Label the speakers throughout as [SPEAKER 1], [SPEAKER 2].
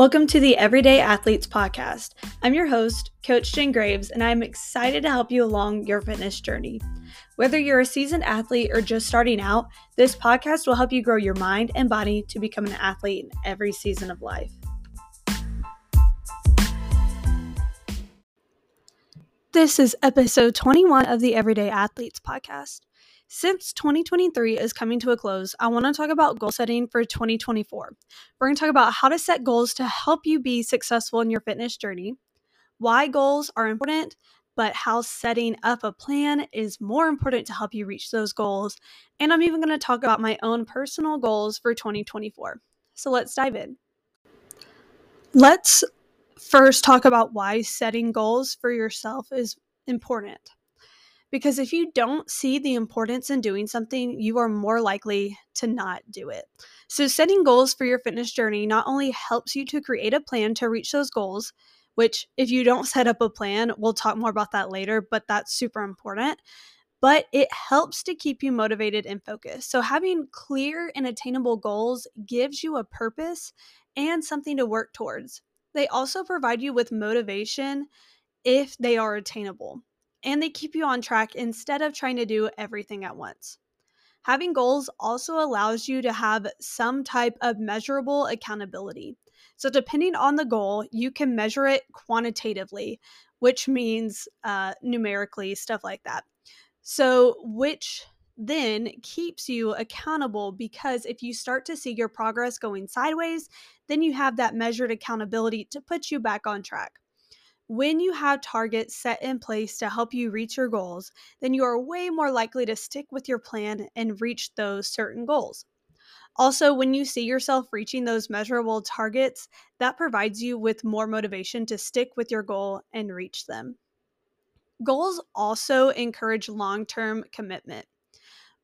[SPEAKER 1] Welcome to the Everyday Athletes Podcast. I'm your host, Coach Jen Graves, and I'm excited to help you along your fitness journey. Whether you're a seasoned athlete or just starting out, this podcast will help you grow your mind and body to become an athlete in every season of life. This is episode 21 of the Everyday Athletes Podcast. Since 2023 is coming to a close, I want to talk about goal setting for 2024. We're going to talk about how to set goals to help you be successful in your fitness journey, why goals are important, but how setting up a plan is more important to help you reach those goals. And I'm even going to talk about my own personal goals for 2024. So let's dive in. Let's first talk about why setting goals for yourself is important. Because if you don't see the importance in doing something, you are more likely to not do it. So, setting goals for your fitness journey not only helps you to create a plan to reach those goals, which, if you don't set up a plan, we'll talk more about that later, but that's super important. But it helps to keep you motivated and focused. So, having clear and attainable goals gives you a purpose and something to work towards. They also provide you with motivation if they are attainable and they keep you on track instead of trying to do everything at once. Having goals also allows you to have some type of measurable accountability. So, depending on the goal, you can measure it quantitatively, which means uh, numerically, stuff like that. So, which then keeps you accountable because if you start to see your progress going sideways, then you have that measured accountability to put you back on track. When you have targets set in place to help you reach your goals, then you are way more likely to stick with your plan and reach those certain goals. Also, when you see yourself reaching those measurable targets, that provides you with more motivation to stick with your goal and reach them. Goals also encourage long term commitment,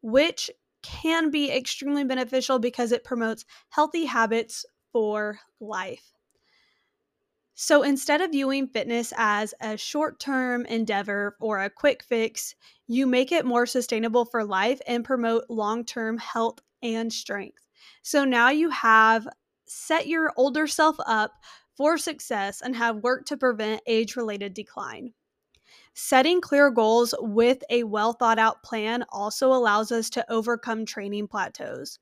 [SPEAKER 1] which can be extremely beneficial because it promotes healthy habits for life. So instead of viewing fitness as a short term endeavor or a quick fix, you make it more sustainable for life and promote long term health and strength. So now you have set your older self up for success and have worked to prevent age related decline. Setting clear goals with a well thought out plan also allows us to overcome training plateaus.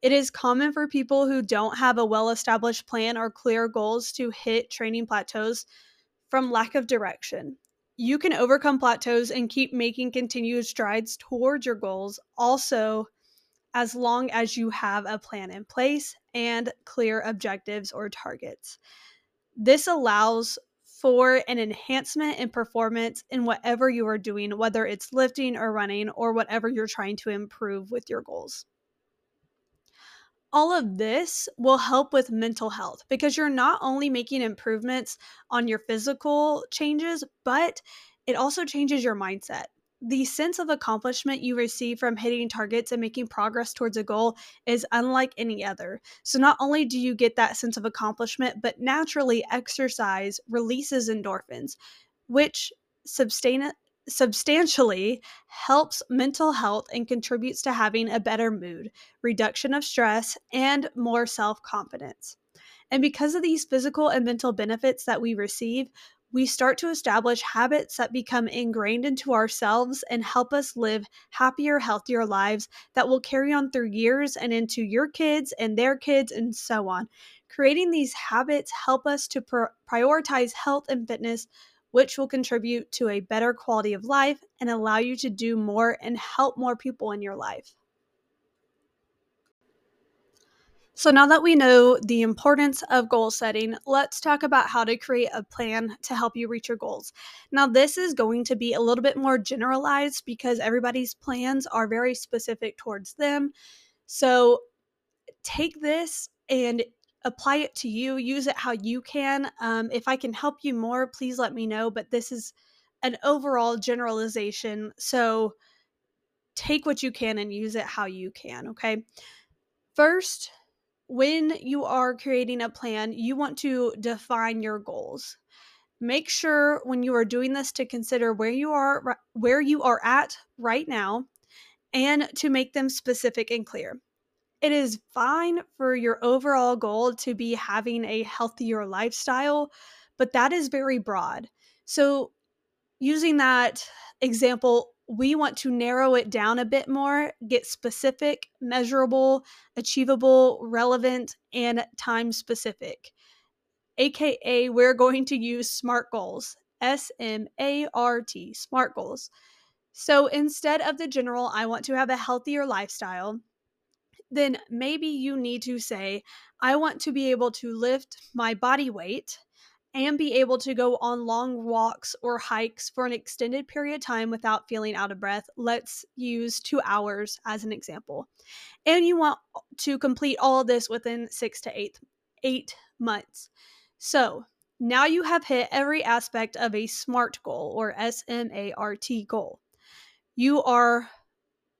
[SPEAKER 1] It is common for people who don't have a well established plan or clear goals to hit training plateaus from lack of direction. You can overcome plateaus and keep making continuous strides towards your goals, also, as long as you have a plan in place and clear objectives or targets. This allows for an enhancement in performance in whatever you are doing, whether it's lifting or running or whatever you're trying to improve with your goals all of this will help with mental health because you're not only making improvements on your physical changes, but it also changes your mindset. The sense of accomplishment you receive from hitting targets and making progress towards a goal is unlike any other. So, not only do you get that sense of accomplishment, but naturally, exercise releases endorphins, which sustain substantially helps mental health and contributes to having a better mood, reduction of stress, and more self confidence. And because of these physical and mental benefits that we receive, we start to establish habits that become ingrained into ourselves and help us live happier, healthier lives that will carry on through years and into your kids and their kids and so on. Creating these habits help us to pr- prioritize health and fitness which will contribute to a better quality of life and allow you to do more and help more people in your life. So, now that we know the importance of goal setting, let's talk about how to create a plan to help you reach your goals. Now, this is going to be a little bit more generalized because everybody's plans are very specific towards them. So, take this and apply it to you, use it how you can. Um, if I can help you more, please let me know. But this is an overall generalization. So take what you can and use it how you can. Okay. First, when you are creating a plan, you want to define your goals. Make sure when you are doing this to consider where you are where you are at right now and to make them specific and clear. It is fine for your overall goal to be having a healthier lifestyle, but that is very broad. So, using that example, we want to narrow it down a bit more, get specific, measurable, achievable, relevant, and time specific. AKA, we're going to use SMART goals S M A R T, SMART goals. So instead of the general, I want to have a healthier lifestyle, then maybe you need to say, I want to be able to lift my body weight and be able to go on long walks or hikes for an extended period of time without feeling out of breath. Let's use two hours as an example. And you want to complete all of this within six to eight, eight months. So now you have hit every aspect of a SMART goal or S M A R T goal. You are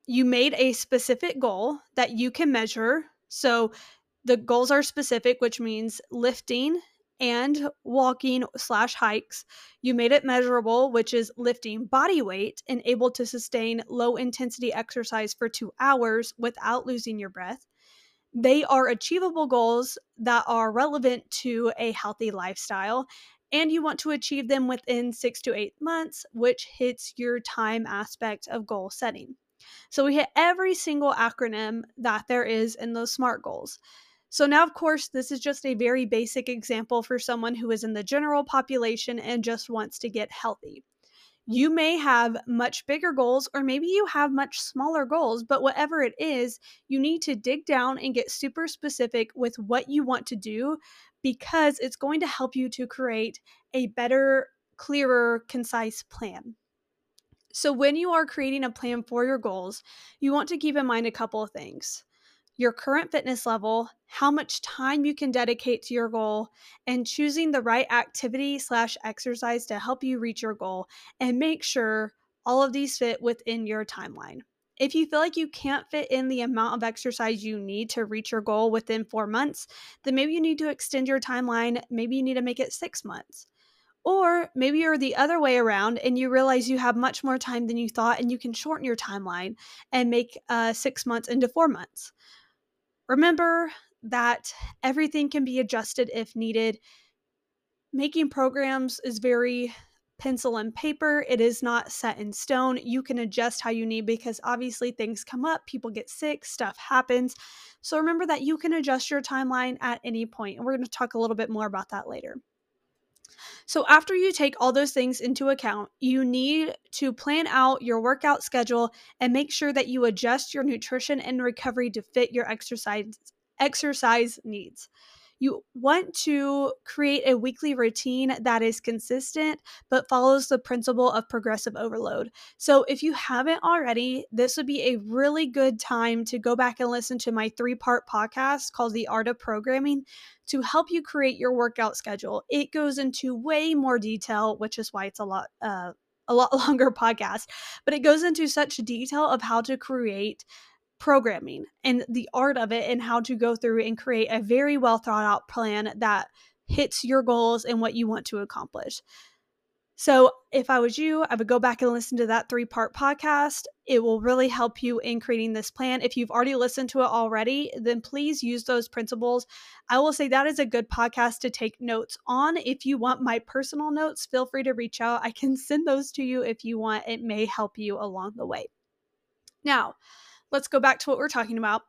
[SPEAKER 1] you made a specific goal that you can measure. So the goals are specific, which means lifting and walking slash hikes. You made it measurable, which is lifting body weight and able to sustain low intensity exercise for two hours without losing your breath. They are achievable goals that are relevant to a healthy lifestyle. And you want to achieve them within six to eight months, which hits your time aspect of goal setting. So we hit every single acronym that there is in those SMART goals. So now, of course, this is just a very basic example for someone who is in the general population and just wants to get healthy. You may have much bigger goals, or maybe you have much smaller goals, but whatever it is, you need to dig down and get super specific with what you want to do because it's going to help you to create a better, clearer, concise plan. So, when you are creating a plan for your goals, you want to keep in mind a couple of things your current fitness level, how much time you can dedicate to your goal, and choosing the right activity slash exercise to help you reach your goal and make sure all of these fit within your timeline. If you feel like you can't fit in the amount of exercise you need to reach your goal within four months, then maybe you need to extend your timeline. Maybe you need to make it six months. Or maybe you're the other way around and you realize you have much more time than you thought and you can shorten your timeline and make uh, six months into four months. Remember that everything can be adjusted if needed. Making programs is very pencil and paper. It is not set in stone. You can adjust how you need because obviously things come up, people get sick, stuff happens. So remember that you can adjust your timeline at any point, And we're going to talk a little bit more about that later. So, after you take all those things into account, you need to plan out your workout schedule and make sure that you adjust your nutrition and recovery to fit your exercise exercise needs. You want to create a weekly routine that is consistent but follows the principle of progressive overload. So, if you haven't already, this would be a really good time to go back and listen to my three part podcast called The Art of Programming to help you create your workout schedule. It goes into way more detail, which is why it's a lot. Uh, a lot longer podcast, but it goes into such detail of how to create programming and the art of it and how to go through and create a very well thought out plan that hits your goals and what you want to accomplish. So, if I was you, I would go back and listen to that three part podcast. It will really help you in creating this plan. If you've already listened to it already, then please use those principles. I will say that is a good podcast to take notes on. If you want my personal notes, feel free to reach out. I can send those to you if you want. It may help you along the way. Now, let's go back to what we're talking about.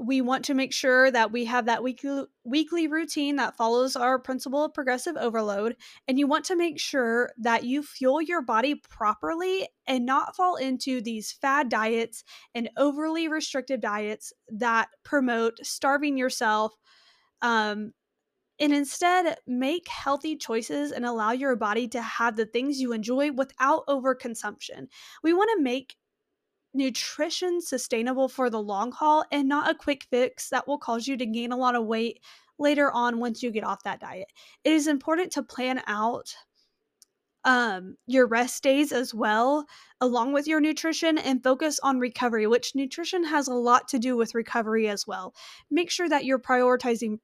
[SPEAKER 1] We want to make sure that we have that weekly weekly routine that follows our principle of progressive overload and you want to make sure that you fuel your body properly and not fall into these fad diets and overly restrictive diets that promote starving yourself um, and instead make healthy choices and allow your body to have the things you enjoy without overconsumption. We want to make nutrition sustainable for the long haul and not a quick fix that will cause you to gain a lot of weight later on once you get off that diet. It is important to plan out um, your rest days as well, along with your nutrition, and focus on recovery, which nutrition has a lot to do with recovery as well. Make sure that you're prioritizing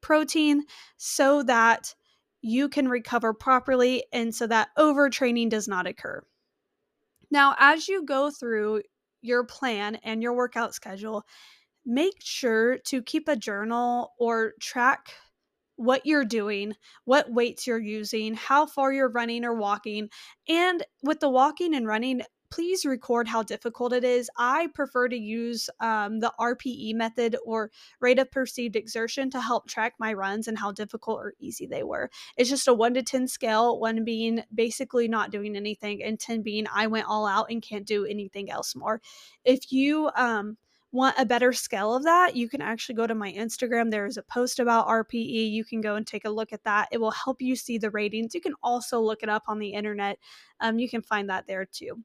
[SPEAKER 1] protein so that you can recover properly and so that overtraining does not occur. Now, as you go through your plan and your workout schedule, make sure to keep a journal or track what you're doing, what weights you're using, how far you're running or walking. And with the walking and running, please record how difficult it is. I prefer to use um, the RPE method or rate of perceived exertion to help track my runs and how difficult or easy they were. It's just a one to 10 scale, one being basically not doing anything, and 10 being I went all out and can't do anything else more. If you, um, want a better scale of that, you can actually go to my Instagram. There's a post about RPE. You can go and take a look at that. It will help you see the ratings. You can also look it up on the internet. Um, you can find that there too.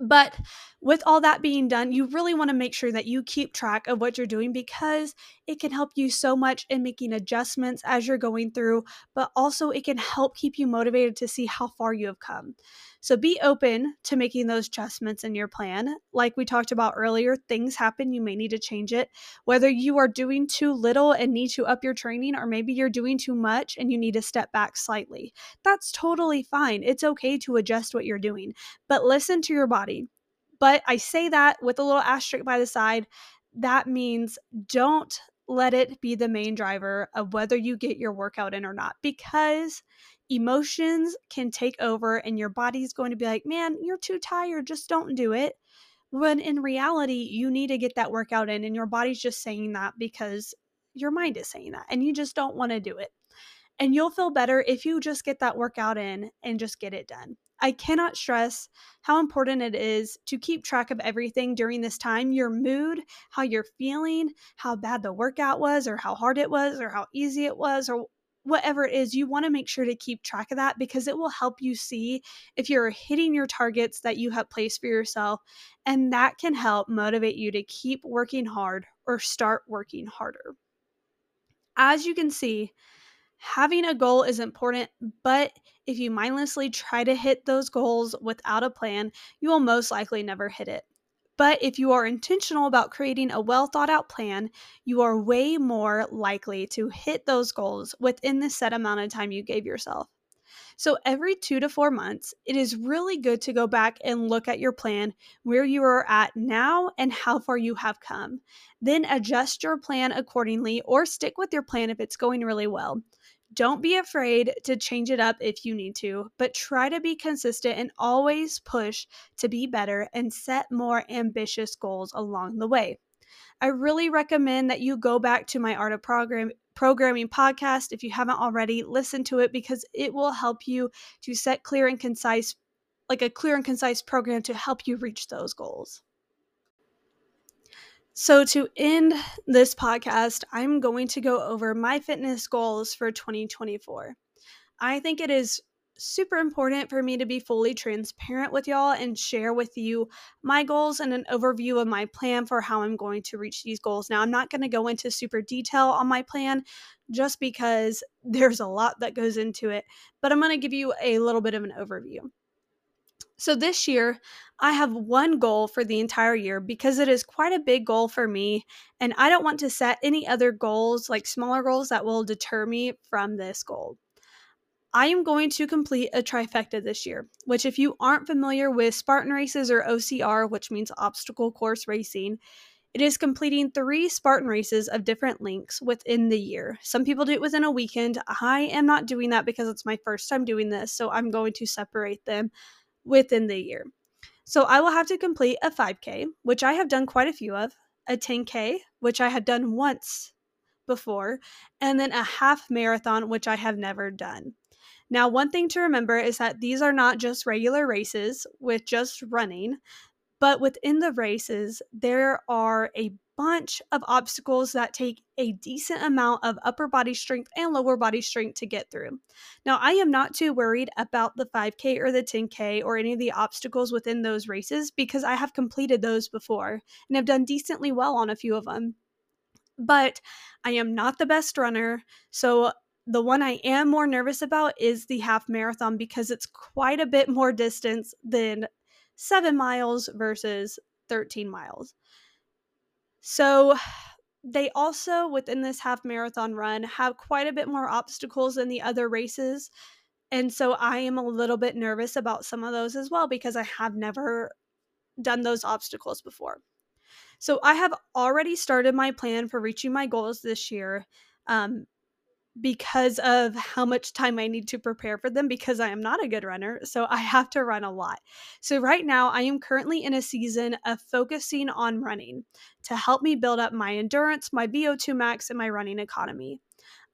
[SPEAKER 1] But with all that being done, you really want to make sure that you keep track of what you're doing because it can help you so much in making adjustments as you're going through, but also it can help keep you motivated to see how far you have come. So be open to making those adjustments in your plan. Like we talked about earlier, things happen, you may need to change it. Whether you are doing too little and need to up your training, or maybe you're doing too much and you need to step back slightly. That's totally fine. It's okay to adjust what you're doing, but listen to your body. But I say that with a little asterisk by the side. That means don't let it be the main driver of whether you get your workout in or not because emotions can take over and your body's going to be like, man, you're too tired, just don't do it. When in reality, you need to get that workout in, and your body's just saying that because your mind is saying that, and you just don't want to do it. And you'll feel better if you just get that workout in and just get it done. I cannot stress how important it is to keep track of everything during this time your mood, how you're feeling, how bad the workout was, or how hard it was, or how easy it was, or whatever it is, you want to make sure to keep track of that because it will help you see if you're hitting your targets that you have placed for yourself. And that can help motivate you to keep working hard or start working harder. As you can see, having a goal is important, but if you mindlessly try to hit those goals without a plan, you will most likely never hit it. But if you are intentional about creating a well thought out plan, you are way more likely to hit those goals within the set amount of time you gave yourself. So, every two to four months, it is really good to go back and look at your plan, where you are at now, and how far you have come. Then adjust your plan accordingly or stick with your plan if it's going really well. Don't be afraid to change it up if you need to, but try to be consistent and always push to be better and set more ambitious goals along the way. I really recommend that you go back to my Art of Program programming podcast if you haven't already listen to it because it will help you to set clear and concise like a clear and concise program to help you reach those goals. So, to end this podcast, I'm going to go over my fitness goals for 2024. I think it is super important for me to be fully transparent with y'all and share with you my goals and an overview of my plan for how I'm going to reach these goals. Now, I'm not going to go into super detail on my plan just because there's a lot that goes into it, but I'm going to give you a little bit of an overview. So this year, I have one goal for the entire year because it is quite a big goal for me. And I don't want to set any other goals, like smaller goals, that will deter me from this goal. I am going to complete a trifecta this year, which, if you aren't familiar with Spartan races or OCR, which means obstacle course racing, it is completing three Spartan races of different lengths within the year. Some people do it within a weekend. I am not doing that because it's my first time doing this, so I'm going to separate them within the year. So I will have to complete a 5K, which I have done quite a few of, a 10K, which I had done once before, and then a half marathon, which I have never done. Now, one thing to remember is that these are not just regular races with just running, but within the races, there are a bunch of obstacles that take a decent amount of upper body strength and lower body strength to get through. Now, I am not too worried about the 5K or the 10K or any of the obstacles within those races because I have completed those before and have done decently well on a few of them. But I am not the best runner, so the one I am more nervous about is the half marathon because it's quite a bit more distance than seven miles versus 13 miles. So they also, within this half marathon run, have quite a bit more obstacles than the other races. And so I am a little bit nervous about some of those as well because I have never done those obstacles before. So I have already started my plan for reaching my goals this year. Um, because of how much time I need to prepare for them because I am not a good runner. So I have to run a lot. So right now, I am currently in a season of focusing on running to help me build up my endurance, my VO2 max, and my running economy.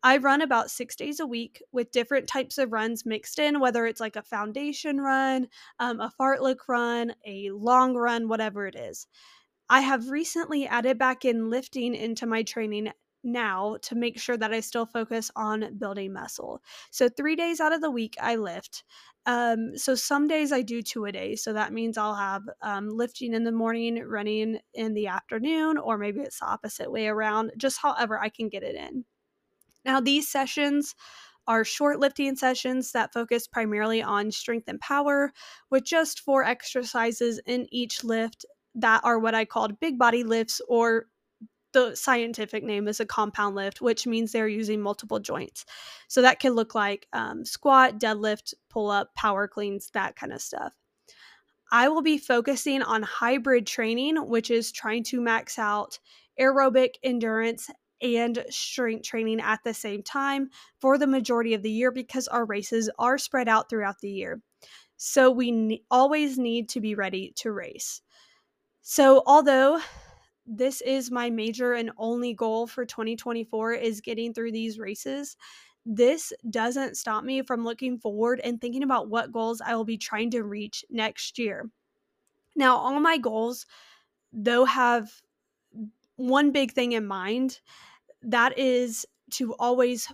[SPEAKER 1] I run about six days a week with different types of runs mixed in, whether it's like a foundation run, um, a fartlek run, a long run, whatever it is. I have recently added back in lifting into my training now to make sure that I still focus on building muscle. So, three days out of the week, I lift. Um, so, some days I do two a day. So, that means I'll have um, lifting in the morning, running in the afternoon, or maybe it's the opposite way around, just however I can get it in. Now, these sessions are short lifting sessions that focus primarily on strength and power with just four exercises in each lift that are what I called big body lifts, or the scientific name is a compound lift, which means they're using multiple joints. So that can look like um, squat, deadlift, pull up, power cleans, that kind of stuff. I will be focusing on hybrid training, which is trying to max out aerobic endurance and strength training at the same time for the majority of the year because our races are spread out throughout the year. So we ne- always need to be ready to race. So, although this is my major and only goal for 2024 is getting through these races, this doesn't stop me from looking forward and thinking about what goals I will be trying to reach next year. Now, all my goals though have one big thing in mind that is to always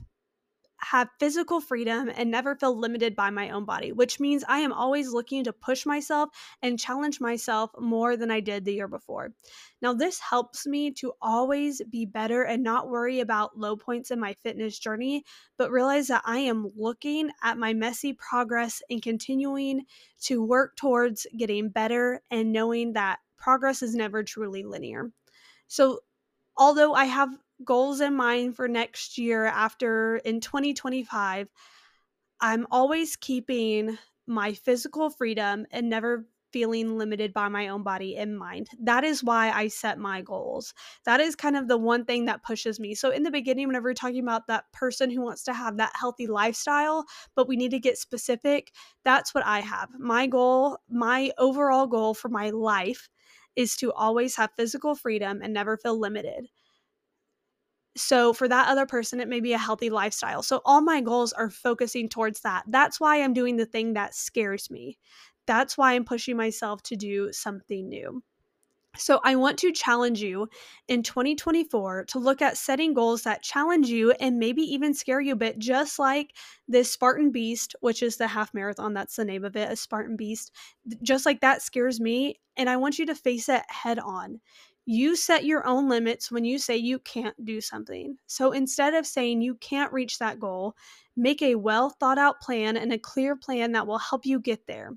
[SPEAKER 1] have physical freedom and never feel limited by my own body, which means I am always looking to push myself and challenge myself more than I did the year before. Now, this helps me to always be better and not worry about low points in my fitness journey, but realize that I am looking at my messy progress and continuing to work towards getting better and knowing that progress is never truly linear. So, although I have goals in mind for next year after in 2025, I'm always keeping my physical freedom and never feeling limited by my own body in mind. That is why I set my goals. That is kind of the one thing that pushes me. So, in the beginning, whenever we're talking about that person who wants to have that healthy lifestyle, but we need to get specific, that's what I have. My goal, my overall goal for my life is to always have physical freedom and never feel limited. So for that other person, it may be a healthy lifestyle. So all my goals are focusing towards that. That's why I'm doing the thing that scares me. That's why I'm pushing myself to do something new. So, I want to challenge you in 2024 to look at setting goals that challenge you and maybe even scare you a bit, just like this Spartan Beast, which is the half marathon. That's the name of it, a Spartan Beast. Just like that scares me. And I want you to face it head on. You set your own limits when you say you can't do something. So instead of saying you can't reach that goal, make a well thought out plan and a clear plan that will help you get there.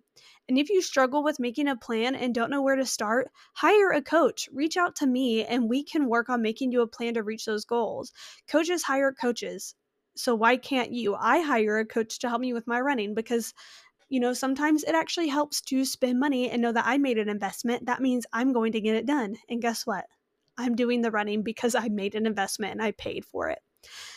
[SPEAKER 1] And if you struggle with making a plan and don't know where to start, hire a coach. Reach out to me and we can work on making you a plan to reach those goals. Coaches hire coaches. So why can't you? I hire a coach to help me with my running because you know, sometimes it actually helps to spend money and know that I made an investment. That means I'm going to get it done. And guess what? I'm doing the running because I made an investment and I paid for it.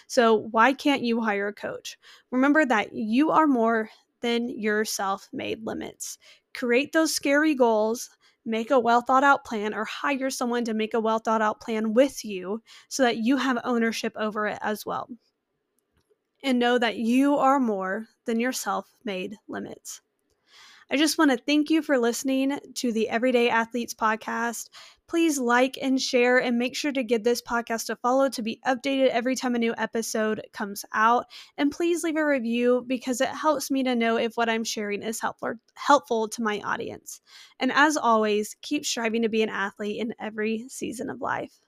[SPEAKER 1] So, why can't you hire a coach? Remember that you are more than your self made limits. Create those scary goals, make a well thought out plan, or hire someone to make a well thought out plan with you so that you have ownership over it as well and know that you are more than your self made limits. I just want to thank you for listening to the Everyday Athletes podcast. Please like and share and make sure to give this podcast a follow to be updated every time a new episode comes out. And please leave a review because it helps me to know if what I'm sharing is helpful helpful to my audience. And as always, keep striving to be an athlete in every season of life.